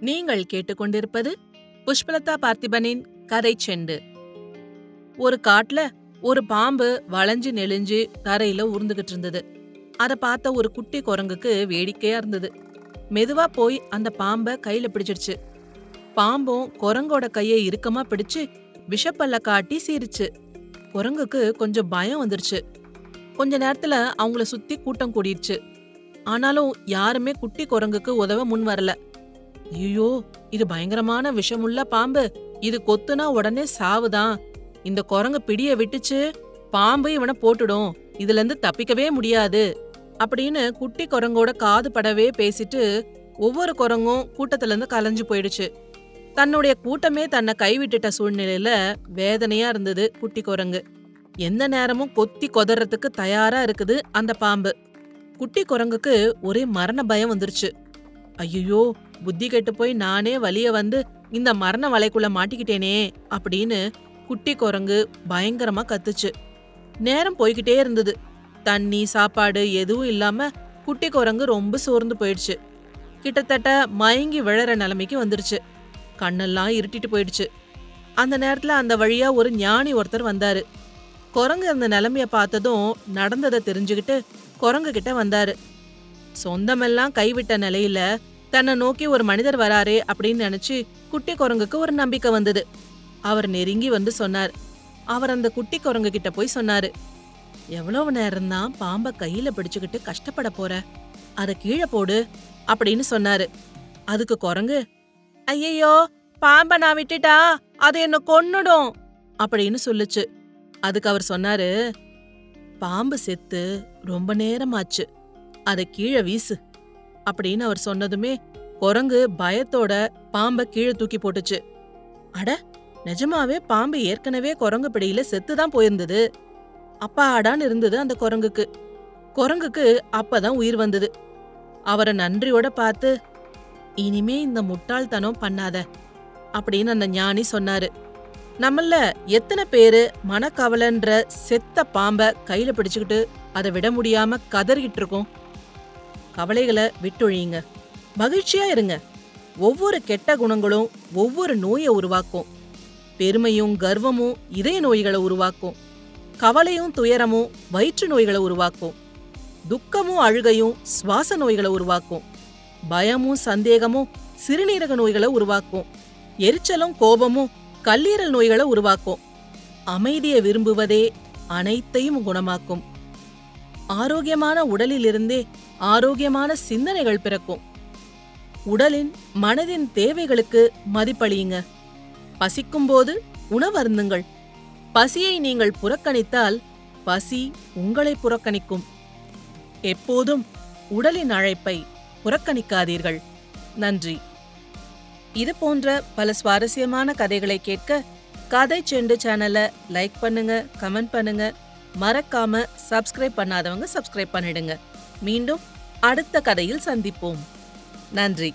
நீங்கள் கேட்டுக்கொண்டிருப்பது புஷ்பலதா பார்த்திபனின் கதை செண்டு. ஒரு காட்டுல ஒரு பாம்பு வளைஞ்சு நெளிஞ்சு தரையில உருந்துகிட்டு இருந்தது. அதை பார்த்த ஒரு குட்டி குரங்குக்கு வேடிக்கையா இருந்தது. மெதுவா போய் அந்த பாம்பை கையில பிடிச்சிடுச்சு. பாம்பும் குரங்கோட கையை இறுக்கமா பிடிச்சு விஷப்பல்ல காட்டி சீரிச்சு குரங்குக்கு கொஞ்சம் பயம் வந்துருச்சு. கொஞ்ச நேரத்துல அவங்கள சுத்தி கூட்டம் கூடிருச்சு. ஆனாலும் யாருமே குட்டி குரங்குக்கு உதவ முன் வரல. ஐயோ இது பயங்கரமான விஷமுள்ள பாம்பு. இது கொத்துனா உடனே சாவுதான். இந்த குரங்கு பிடிய விட்டுச்சு பாம்பு இவனை போட்டுடும். இதுல இருந்து தப்பிக்கவே முடியாது. அப்படின்னு குட்டி குரங்கோட காது படவே பேசிட்டு ஒவ்வொரு குரங்கும் கூட்டத்துல இருந்து கலைஞ்சு போயிடுச்சு. தன்னுடைய கூட்டமே தன்னை கைவிட்டுட்ட சூழ்நிலையில வேதனையா இருந்தது குட்டி குரங்கு. எந்த நேரமும் கொத்தி கொதறதுக்கு தயாரா இருக்குது அந்த பாம்பு. குட்டி குரங்குக்கு ஒரே மரண பயம் வந்துருச்சு. ஐயோ புத்தி கெட்டு போய் நானே வலிய வந்து இந்த மரண வலைக்குள்ள மாட்டிக்கிட்டேனே அப்படின்னு குட்டி குரங்கு பயங்கரமா கத்துச்சு. நேரம் போய்கிட்டே இருந்தது. தண்ணி சாப்பாடு எதுவும் இல்லாம குட்டி குரங்கு ரொம்ப சோர்ந்து போயிடுச்சு. கிட்டத்தட்ட மயங்கி விழற நிலைமைக்கு வந்துருச்சு. கண்ணெல்லாம் இருட்டிட்டு போயிடுச்சு. அந்த நேரத்துல அந்த வழியா ஒரு ஞானி ஒருத்தர் வந்தாரு. குரங்கு அந்த நிலைமைய பார்த்ததும் நடந்ததை தெரிஞ்சுக்கிட்டு குரங்கு கிட்ட வந்தாரு. சொந்தமெல்லாம் கைவிட்ட நிலையில தன்னை நோக்கி ஒரு மனிதர் வராரே அப்படின்னு நினைச்சு குட்டி குரங்குக்கு ஒரு நம்பிக்கை வந்தது. அவர் நெருங்கி வந்து சொன்னார். அவர் அந்த குட்டி குரங்கு கிட்ட போய் சொன்னாரு. எவ்வளவு நேரம்தான் பாம்பை கையில பிடிச்சுக்கிட்டு கஷ்டப்பட போற? அதை கீழே போடு அப்படின்னு சொன்னாரு. அதுக்கு குரங்கு? ஐயையோ பாம்ப நான் விட்டுட்டா அது என்ன கொன்னுடும் அப்படின்னு சொல்லுச்சு. அதுக்கு அவர் சொன்னாரு பாம்பு செத்து ரொம்ப நேரமாச்சு. அதை கீழே வீசு அப்படின்னு அவர் சொன்னதுமே குரங்கு பயத்தோட பாம்பை கீழே தூக்கி போட்டுச்சு. அட நிஜமாவே பாம்பு ஏற்கனவே குரங்கு பிடியில செத்துதான் போயிருந்தது. அப்பாடான்னு இருந்தது அந்த குரங்குக்கு. குரங்குக்கு அப்பதான் உயிர் வந்தது. அவரை நன்றியோட பார்த்து இனிமே இந்த முட்டாள்தனம் பண்ணாத அப்படின்னு அந்த ஞானி சொன்னாரு. நம்மள எத்தனை பேரு மனக்கவலன்ற செத்த பாம்பை கையில பிடிச்சுக்கிட்டு அதை விட முடியாம கதறிக்கிட்டு இருக்கோம். கவலைகளை விட்டொழியுங்க. மகிழ்ச்சியா இருங்க. ஒவ்வொரு கெட்ட குணங்களும் ஒவ்வொரு நோயை உருவாக்கும். பெருமையும் கர்வமும் இதய நோய்களை உருவாக்கும். கவலையும் துயரமும் வயிற்று நோய்களை உருவாக்கும். துக்கமும் அழுகையும் சுவாச நோய்களை உருவாக்கும். பயமும் சந்தேகமும் சிறுநீரக நோய்களை உருவாக்கும். எரிச்சலும் கோபமும் கல்லீரல் நோய்களை உருவாக்கும். அமைதியை விரும்புவதே அனைத்தையும் குணமாக்கும். ஆரோக்கியமான உடலிலிருந்தே ஆரோக்கியமான சிந்தனைகள் பிறக்கும். உடலின் மனதின் தேவைகளுக்கு மதிப்பளியுங்க. பசிக்கும்போது உணவருந்துங்கள் பசியை நீங்கள் புறக்கணித்தால் பசி உங்களை புறக்கணிக்கும். எப்போதும் உடலின் அழைப்பை புறக்கணிக்காதீர்கள். நன்றி. இது போன்ற பல சுவாரஸ்யமான கதைகளை கேட்க கதை செண்டு சேனலை லைக் பண்ணுங்க கமெண்ட் பண்ணுங்க. மறக்காம சப்ஸ்கிரைப் பண்ணாதவங்க சப்ஸ்கிரைப் பண்ணிடுங்க. மீண்டும் அடுத்த கதையில் சந்திப்போம். நன்றி.